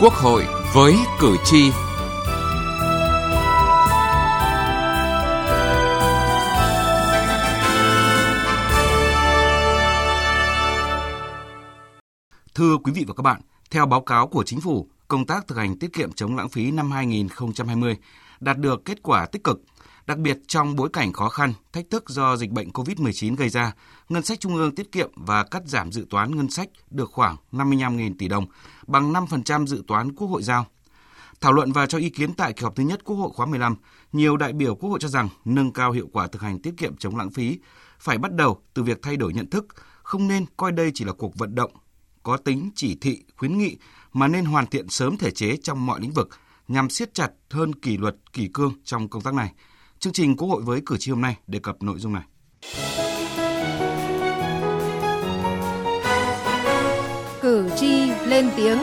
Quốc hội với cử tri. Thưa quý vị và các bạn, theo báo cáo của chính phủ, công tác thực hành tiết kiệm chống lãng phí năm 2020 đạt được kết quả tích cực Đặc biệt trong bối cảnh khó khăn, thách thức do dịch bệnh COVID-19 gây ra, ngân sách trung ương tiết kiệm và cắt giảm dự toán ngân sách được khoảng 55.000 tỷ đồng, bằng 5% dự toán Quốc hội giao. Thảo luận và cho ý kiến tại kỳ họp thứ nhất Quốc hội khóa 15, nhiều đại biểu Quốc hội cho rằng nâng cao hiệu quả thực hành tiết kiệm chống lãng phí phải bắt đầu từ việc thay đổi nhận thức, không nên coi đây chỉ là cuộc vận động có tính chỉ thị, khuyến nghị mà nên hoàn thiện sớm thể chế trong mọi lĩnh vực nhằm siết chặt hơn kỷ luật, kỷ cương trong công tác này. Chương trình Quốc hội với cử tri hôm nay đề cập nội dung này. Cử tri lên tiếng.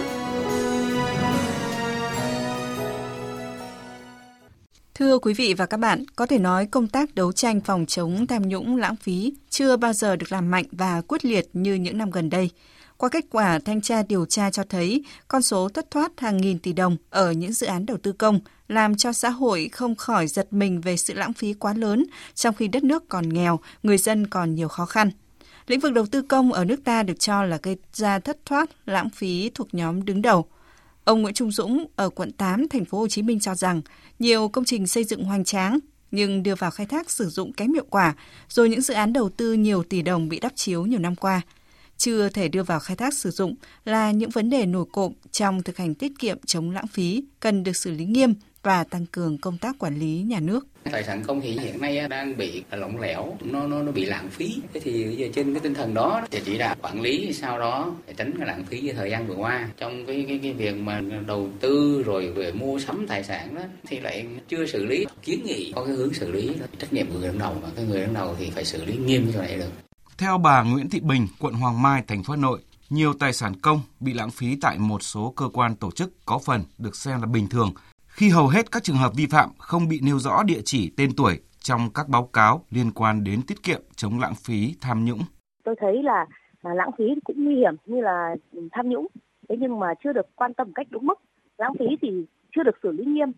Thưa quý vị và các bạn, có thể nói công tác đấu tranh phòng chống tham nhũng lãng phí chưa bao giờ được làm mạnh và quyết liệt như những năm gần đây. Qua kết quả thanh tra điều tra cho thấy, con số thất thoát hàng nghìn tỷ đồng ở những dự án đầu tư công làm cho xã hội không khỏi giật mình về sự lãng phí quá lớn, trong khi đất nước còn nghèo, người dân còn nhiều khó khăn. Lĩnh vực đầu tư công ở nước ta được cho là gây ra thất thoát, lãng phí thuộc nhóm đứng đầu. Ông Nguyễn Trung Dũng ở quận 8 thành phố Hồ Chí Minh cho rằng nhiều công trình xây dựng hoành tráng nhưng đưa vào khai thác sử dụng kém hiệu quả, rồi những dự án đầu tư nhiều tỷ đồng bị đắp chiếu nhiều năm qua – chưa thể đưa vào khai thác sử dụng là những vấn đề nổi cộm trong thực hành tiết kiệm chống lãng phí cần được xử lý nghiêm và tăng cường công tác quản lý nhà nước. Tài sản công thì hiện nay đang bị lỏng lẻo, nó nó nó bị lãng phí. Thế thì giờ trên cái tinh thần đó thì chỉ đạo quản lý sau đó để tránh cái lãng phí như thời gian vừa qua trong cái cái cái việc mà đầu tư rồi về mua sắm tài sản đó thì lại chưa xử lý kiến nghị có cái hướng xử lý đó. trách nhiệm của người đứng đầu và cái người đứng đầu thì phải xử lý nghiêm cho này được. Theo bà Nguyễn Thị Bình, quận Hoàng Mai, thành phố Hà Nội, nhiều tài sản công bị lãng phí tại một số cơ quan tổ chức có phần được xem là bình thường khi hầu hết các trường hợp vi phạm không bị nêu rõ địa chỉ tên tuổi trong các báo cáo liên quan đến tiết kiệm chống lãng phí tham nhũng. Tôi thấy là, là lãng phí cũng nguy hiểm như là tham nhũng, thế nhưng mà chưa được quan tâm cách đúng mức. Lãng phí thì chưa được xử lý nghiêm.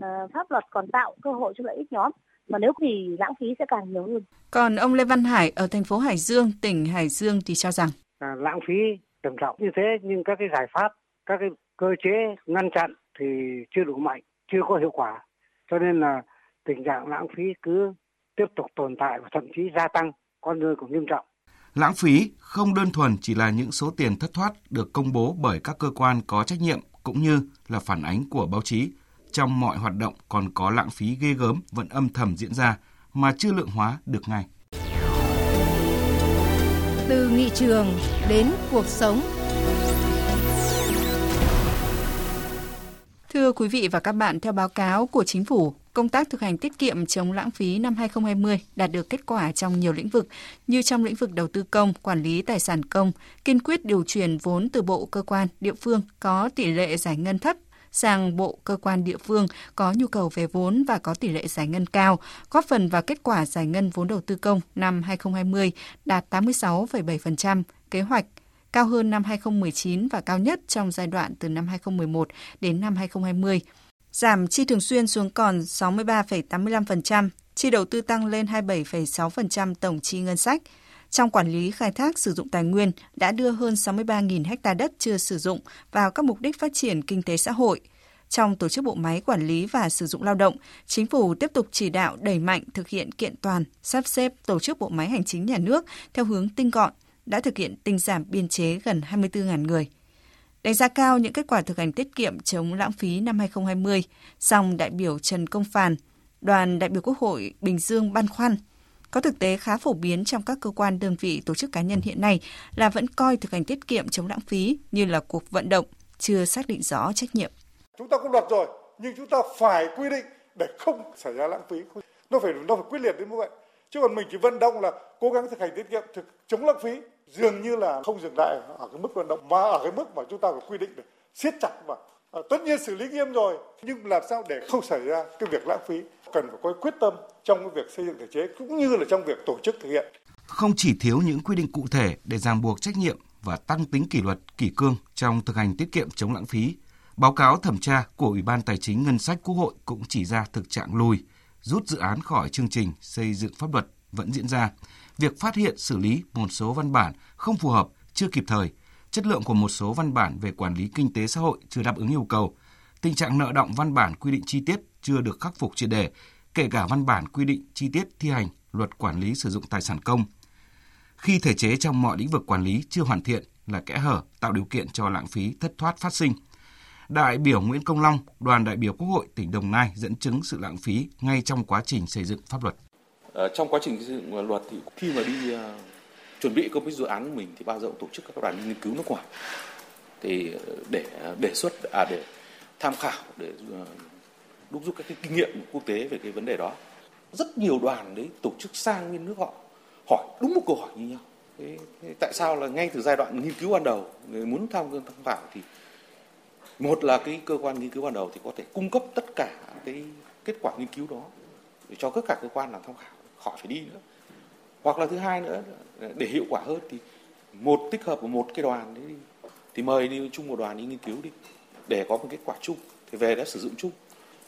À, pháp luật còn tạo cơ hội cho lợi ích nhóm mà nếu thì lãng phí sẽ càng nhiều hơn. Còn ông Lê Văn Hải ở thành phố Hải Dương, tỉnh Hải Dương thì cho rằng à, lãng phí trầm trọng như thế nhưng các cái giải pháp, các cái cơ chế ngăn chặn thì chưa đủ mạnh, chưa có hiệu quả. Cho nên là tình trạng lãng phí cứ tiếp tục tồn tại và thậm chí gia tăng, con người cũng nghiêm trọng. Lãng phí không đơn thuần chỉ là những số tiền thất thoát được công bố bởi các cơ quan có trách nhiệm cũng như là phản ánh của báo chí trong mọi hoạt động còn có lãng phí ghê gớm vẫn âm thầm diễn ra mà chưa lượng hóa được ngay. Từ nghị trường đến cuộc sống. Thưa quý vị và các bạn, theo báo cáo của chính phủ, công tác thực hành tiết kiệm chống lãng phí năm 2020 đạt được kết quả trong nhiều lĩnh vực như trong lĩnh vực đầu tư công, quản lý tài sản công, kiên quyết điều chuyển vốn từ bộ cơ quan, địa phương có tỷ lệ giải ngân thấp sang bộ cơ quan địa phương có nhu cầu về vốn và có tỷ lệ giải ngân cao, góp phần vào kết quả giải ngân vốn đầu tư công năm 2020 đạt 86,7% kế hoạch cao hơn năm 2019 và cao nhất trong giai đoạn từ năm 2011 đến năm 2020. Giảm chi thường xuyên xuống còn 63,85%, chi đầu tư tăng lên 27,6% tổng chi ngân sách – trong quản lý khai thác sử dụng tài nguyên đã đưa hơn 63.000 ha đất chưa sử dụng vào các mục đích phát triển kinh tế xã hội. Trong tổ chức bộ máy quản lý và sử dụng lao động, chính phủ tiếp tục chỉ đạo đẩy mạnh thực hiện kiện toàn, sắp xếp tổ chức bộ máy hành chính nhà nước theo hướng tinh gọn, đã thực hiện tinh giảm biên chế gần 24.000 người. Đánh giá cao những kết quả thực hành tiết kiệm chống lãng phí năm 2020, song đại biểu Trần Công Phàn, đoàn đại biểu Quốc hội Bình Dương băn khoăn có thực tế khá phổ biến trong các cơ quan đơn vị tổ chức cá nhân hiện nay là vẫn coi thực hành tiết kiệm chống lãng phí như là cuộc vận động, chưa xác định rõ trách nhiệm. Chúng ta cũng luật rồi, nhưng chúng ta phải quy định để không xảy ra lãng phí. Nó phải nó phải quyết liệt đến như vậy. Chứ còn mình chỉ vận động là cố gắng thực hành tiết kiệm, thực chống lãng phí dường như là không dừng lại ở cái mức vận động mà ở cái mức mà chúng ta phải quy định để siết chặt và à, tất nhiên xử lý nghiêm rồi. Nhưng làm sao để không xảy ra cái việc lãng phí? Cần phải có quyết tâm trong cái việc xây dựng thể chế cũng như là trong việc tổ chức thực hiện. Không chỉ thiếu những quy định cụ thể để ràng buộc trách nhiệm và tăng tính kỷ luật, kỷ cương trong thực hành tiết kiệm chống lãng phí, Báo cáo thẩm tra của Ủy ban Tài chính Ngân sách Quốc hội cũng chỉ ra thực trạng lùi, rút dự án khỏi chương trình xây dựng pháp luật vẫn diễn ra. Việc phát hiện xử lý một số văn bản không phù hợp, chưa kịp thời, chất lượng của một số văn bản về quản lý kinh tế xã hội chưa đáp ứng yêu cầu, tình trạng nợ động văn bản quy định chi tiết chưa được khắc phục triệt đề, kể cả văn bản quy định chi tiết thi hành luật quản lý sử dụng tài sản công. Khi thể chế trong mọi lĩnh vực quản lý chưa hoàn thiện là kẽ hở tạo điều kiện cho lãng phí thất thoát phát sinh. Đại biểu Nguyễn Công Long, đoàn đại biểu Quốc hội tỉnh Đồng Nai dẫn chứng sự lãng phí ngay trong quá trình xây dựng pháp luật. Ờ, trong quá trình xây dựng ờ, luật thì khi mà đi ờ, chuẩn bị công cái dự án của mình thì bao giờ tổ chức các đoàn nghiên cứu nước ngoài. Thì để đề xuất à để tham khảo để đúc rút các cái kinh nghiệm quốc tế về cái vấn đề đó. Rất nhiều đoàn đấy tổ chức sang bên nước họ hỏi đúng một câu hỏi như nhau. Thế, thế tại sao là ngay từ giai đoạn nghiên cứu ban đầu người muốn tham tham khảo thì một là cái cơ quan nghiên cứu ban đầu thì có thể cung cấp tất cả cái kết quả nghiên cứu đó để cho tất cả cơ quan làm tham khảo khỏi phải đi nữa. Hoặc là thứ hai nữa để hiệu quả hơn thì một tích hợp của một cái đoàn đấy đi thì mời đi chung một đoàn đi nghiên cứu đi để có một kết quả chung thì về đã sử dụng chung.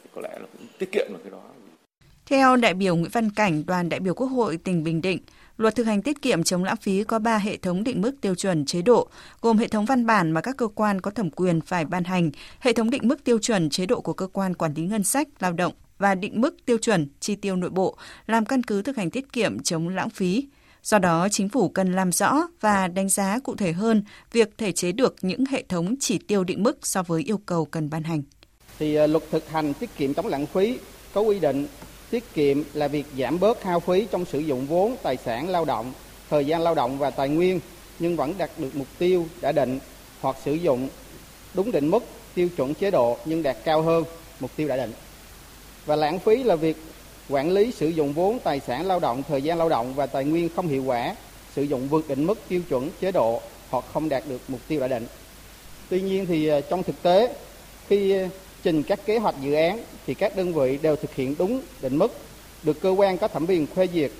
Thì có lẽ là cũng tiết kiệm được cái đó. Theo đại biểu Nguyễn Văn Cảnh, đoàn đại biểu Quốc hội tỉnh Bình Định, Luật thực hành tiết kiệm chống lãng phí có 3 hệ thống định mức tiêu chuẩn chế độ, gồm hệ thống văn bản mà các cơ quan có thẩm quyền phải ban hành, hệ thống định mức tiêu chuẩn chế độ của cơ quan quản lý ngân sách, lao động và định mức tiêu chuẩn chi tiêu nội bộ làm căn cứ thực hành tiết kiệm chống lãng phí. Do đó, chính phủ cần làm rõ và đánh giá cụ thể hơn việc thể chế được những hệ thống chỉ tiêu định mức so với yêu cầu cần ban hành. Thì à, luật thực hành tiết kiệm chống lãng phí có quy định tiết kiệm là việc giảm bớt hao phí trong sử dụng vốn, tài sản lao động, thời gian lao động và tài nguyên nhưng vẫn đạt được mục tiêu đã định hoặc sử dụng đúng định mức tiêu chuẩn chế độ nhưng đạt cao hơn mục tiêu đã định. Và lãng phí là việc quản lý sử dụng vốn, tài sản lao động, thời gian lao động và tài nguyên không hiệu quả, sử dụng vượt định mức tiêu chuẩn chế độ hoặc không đạt được mục tiêu đã định. Tuy nhiên thì ờ, trong thực tế khi ờ, trình các kế hoạch dự án thì các đơn vị đều thực hiện đúng định mức, được cơ quan có thẩm quyền phê duyệt.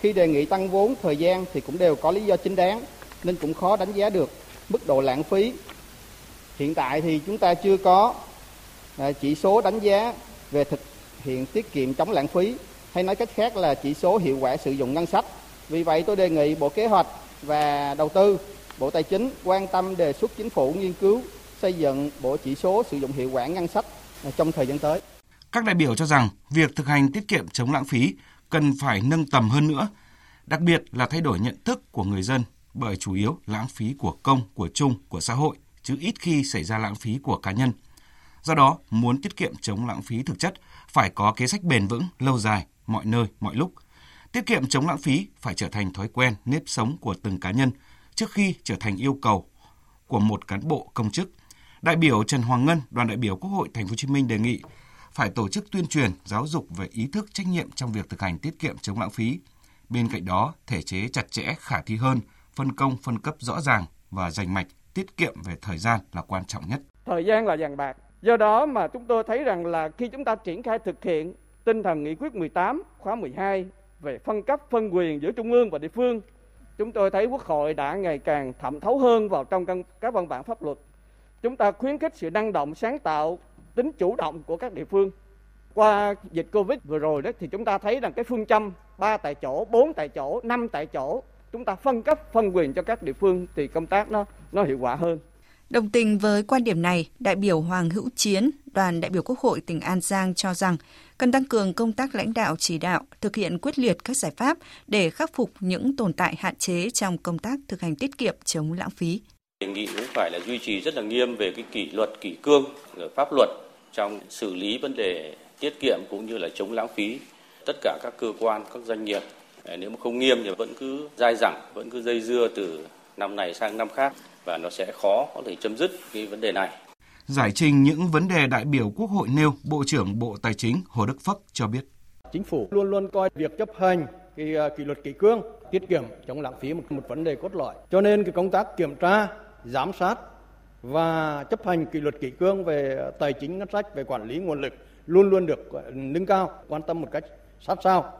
Khi đề nghị tăng vốn thời gian thì cũng đều có lý do chính đáng nên cũng khó đánh giá được mức độ lãng phí. Hiện tại thì chúng ta chưa có ờ, chỉ số đánh giá về thực thực hiện tiết kiệm chống lãng phí hay nói cách khác là chỉ số hiệu quả sử dụng ngân sách. Vì vậy tôi đề nghị Bộ Kế hoạch và Đầu tư, Bộ Tài chính quan tâm đề xuất chính phủ nghiên cứu xây dựng bộ chỉ số sử dụng hiệu quả ngân sách trong thời gian tới. Các đại biểu cho rằng việc thực hành tiết kiệm chống lãng phí cần phải nâng tầm hơn nữa, đặc biệt là thay đổi nhận thức của người dân bởi chủ yếu lãng phí của công, của chung, của xã hội, chứ ít khi xảy ra lãng phí của cá nhân. Do đó, muốn tiết kiệm chống lãng phí thực chất phải có kế sách bền vững, lâu dài, mọi nơi, mọi lúc. Tiết kiệm chống lãng phí phải trở thành thói quen, nếp sống của từng cá nhân trước khi trở thành yêu cầu của một cán bộ công chức Đại biểu Trần Hoàng Ngân, đoàn đại biểu Quốc hội Thành phố Hồ Chí Minh đề nghị phải tổ chức tuyên truyền, giáo dục về ý thức trách nhiệm trong việc thực hành tiết kiệm chống lãng phí. Bên cạnh đó, thể chế chặt chẽ, khả thi hơn, phân công, phân cấp rõ ràng và rành mạch, tiết kiệm về thời gian là quan trọng nhất. Thời gian là vàng bạc. Do đó mà chúng tôi thấy rằng là khi chúng ta triển khai thực hiện tinh thần nghị quyết 18 khóa 12 về phân cấp phân quyền giữa trung ương và địa phương, chúng tôi thấy Quốc hội đã ngày càng thẩm thấu hơn vào trong các văn bản pháp luật. Chúng ta khuyến khích sự năng động sáng tạo tính chủ động của các địa phương. Qua dịch covid vừa rồi đó thì chúng ta thấy rằng cái phương châm ba tại chỗ bốn tại chỗ năm tại chỗ chúng ta phân cấp phân quyền cho các địa phương thì công tác nó nó hiệu quả hơn. Đồng tình với quan điểm này, đại biểu Hoàng Hữu Chiến, đoàn đại biểu Quốc hội tỉnh An Giang cho rằng cần tăng cường công tác lãnh đạo chỉ đạo, thực hiện quyết liệt các giải pháp để khắc phục những tồn tại hạn chế trong công tác thực hành tiết kiệm chống lãng phí. Đề nghị cũng phải là duy trì rất là nghiêm về cái kỷ luật kỷ cương rồi pháp luật trong xử lý vấn đề tiết kiệm cũng như là chống lãng phí tất cả các cơ quan các doanh nghiệp à, nếu mà không nghiêm thì vẫn cứ dai dẳng vẫn cứ dây dưa từ năm này sang năm khác và nó sẽ khó có thể chấm dứt cái vấn đề này Giải trình những vấn đề đại biểu Quốc hội nêu, Bộ trưởng Bộ Tài chính Hồ Đức Phất cho biết. Chính phủ luôn luôn coi việc chấp hành cái à, kỷ luật kỷ cương, tiết kiệm chống lãng phí một, một vấn đề cốt lõi. Cho nên cái công tác kiểm tra giám sát và chấp hành kỷ luật kỷ cương về tài chính ngân sách về quản lý nguồn lực luôn luôn được nâng cao quan tâm một cách sát sao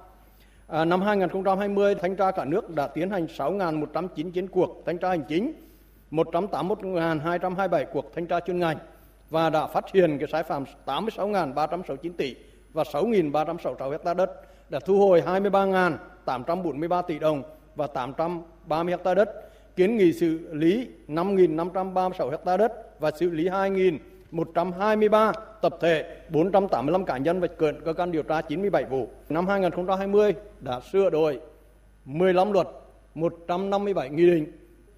à, năm 2020 thanh tra cả nước đã tiến hành 6.199 cuộc thanh tra hành chính 181.227 cuộc thanh tra chuyên ngành và đã phát hiện cái sai phạm 86.369 tỷ và 6.366 hecta đất, đã thu hồi 23.843 tỷ đồng và 830 hecta đất, kiến nghị xử lý 5.536 hecta đất và xử lý 2.123 tập thể, 485 cá nhân và kiện cơ quan điều tra 97 vụ. Năm 2020 đã sửa đổi 15 luật, 157 nghị định,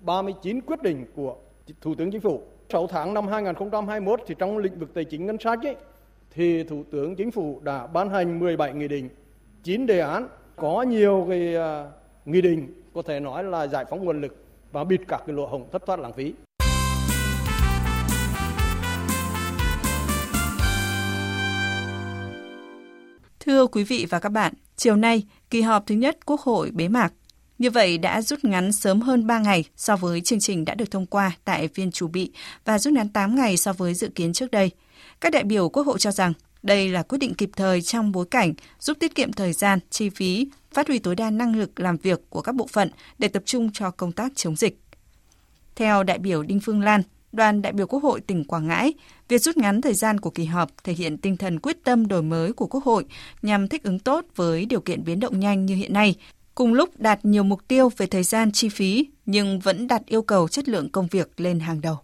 39 quyết định của Thủ tướng Chính phủ. 6 tháng năm 2021 thì trong lĩnh vực tài chính ngân sách ấy, thì Thủ tướng Chính phủ đã ban hành 17 nghị định, 9 đề án, có nhiều cái uh, nghị định có thể nói là giải phóng nguồn lực và bịt các cái lỗ hổng thất thoát lãng phí. Thưa quý vị và các bạn, chiều nay, kỳ họp thứ nhất Quốc hội bế mạc. Như vậy đã rút ngắn sớm hơn 3 ngày so với chương trình đã được thông qua tại phiên chủ bị và rút ngắn 8 ngày so với dự kiến trước đây. Các đại biểu Quốc hội cho rằng đây là quyết định kịp thời trong bối cảnh giúp tiết kiệm thời gian, chi phí, phát huy tối đa năng lực làm việc của các bộ phận để tập trung cho công tác chống dịch. Theo đại biểu Đinh Phương Lan, đoàn đại biểu Quốc hội tỉnh Quảng Ngãi, việc rút ngắn thời gian của kỳ họp thể hiện tinh thần quyết tâm đổi mới của Quốc hội nhằm thích ứng tốt với điều kiện biến động nhanh như hiện nay, cùng lúc đạt nhiều mục tiêu về thời gian chi phí, nhưng vẫn đặt yêu cầu chất lượng công việc lên hàng đầu.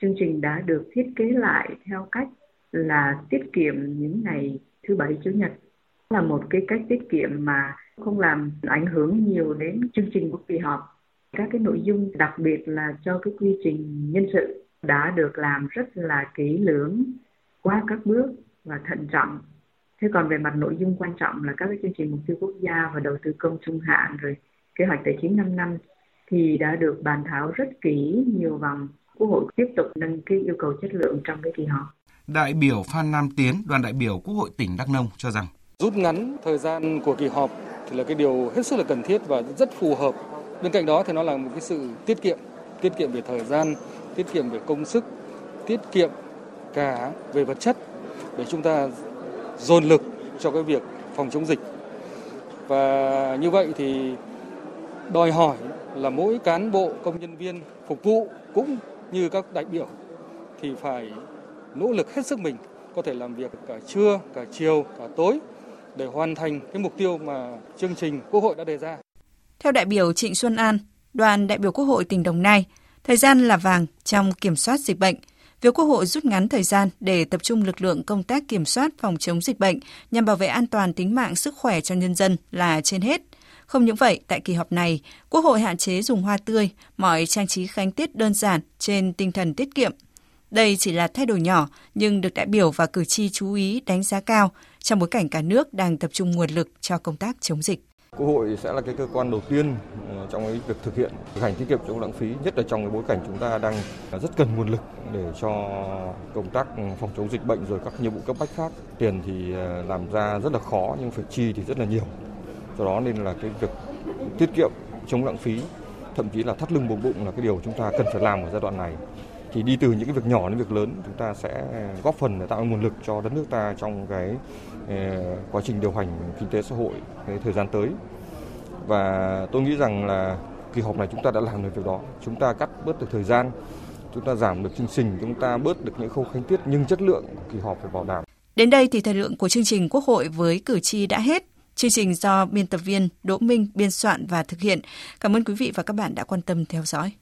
Chương trình đã được thiết kế lại theo cách là tiết kiệm những ngày thứ bảy, chủ nhật. Là một cái cách tiết kiệm mà không làm ảnh hưởng nhiều đến chương trình của kỳ họp. Các cái nội dung đặc biệt là cho cái quy trình nhân sự đã được làm rất là kỹ lưỡng, qua các bước và thận trọng thế còn về mặt nội dung quan trọng là các cái chương trình mục tiêu quốc gia và đầu tư công trung hạn rồi kế hoạch tài chính 5 năm thì đã được bàn thảo rất kỹ nhiều vòng. Quốc hội tiếp tục nâng cái yêu cầu chất lượng trong cái kỳ họp. Đại biểu Phan Nam Tiến, đoàn đại biểu Quốc hội tỉnh Đắk Nông cho rằng. Rút ngắn thời gian của kỳ họp thì là cái điều hết sức là cần thiết và rất phù hợp. Bên cạnh đó thì nó là một cái sự tiết kiệm, tiết kiệm về thời gian, tiết kiệm về công sức, tiết kiệm cả về vật chất. Để chúng ta dồn lực cho cái việc phòng chống dịch. Và như vậy thì đòi hỏi là mỗi cán bộ công nhân viên phục vụ cũng như các đại biểu thì phải nỗ lực hết sức mình có thể làm việc cả trưa, cả chiều, cả tối để hoàn thành cái mục tiêu mà chương trình Quốc hội đã đề ra. Theo đại biểu Trịnh Xuân An, đoàn đại biểu Quốc hội tỉnh Đồng Nai, thời gian là vàng trong kiểm soát dịch bệnh. Việc Quốc hội rút ngắn thời gian để tập trung lực lượng công tác kiểm soát phòng chống dịch bệnh nhằm bảo vệ an toàn tính mạng sức khỏe cho nhân dân là trên hết. Không những vậy, tại kỳ họp này, Quốc hội hạn chế dùng hoa tươi, mọi trang trí khánh tiết đơn giản trên tinh thần tiết kiệm, đây chỉ là thay đổi nhỏ nhưng được đại biểu và cử tri chú ý đánh giá cao trong bối cảnh cả nước đang tập trung nguồn lực cho công tác chống dịch. Quốc hội sẽ là cái cơ quan đầu tiên ờ, trong cái việc thực hiện thực hành tiết kiệm chống lãng phí, nhất là trong cái bối cảnh chúng ta đang rất cần nguồn lực để cho công tác ừ, phòng chống dịch bệnh rồi các nhiệm vụ cấp bách khác. Tiền thì ờ, làm ra rất là khó nhưng phải chi thì rất là nhiều. Do đó nên là cái việc tiết kiệm chống lãng phí, thậm chí là thắt lưng buộc bụng là cái điều chúng ta cần phải làm ở giai đoạn này thì đi từ những cái việc nhỏ đến việc lớn, chúng ta sẽ à, góp phần để tạo nguồn lực cho đất nước ta trong cái à, quá trình điều hành kinh tế xã hội cái thời gian tới và tôi nghĩ rằng là kỳ họp này chúng ta đã làm được việc đó chúng ta cắt bớt được thời gian, chúng ta giảm được chương trình, chúng ta bớt được những khâu khánh tiết nhưng chất lượng kỳ họp phải bảo đảm đến đây thì thời lượng của chương trình quốc hội với cử tri đã hết Chương trình do biên tập viên Đỗ Minh biên soạn và thực hiện. Cảm ơn quý vị và các bạn đã quan tâm theo dõi.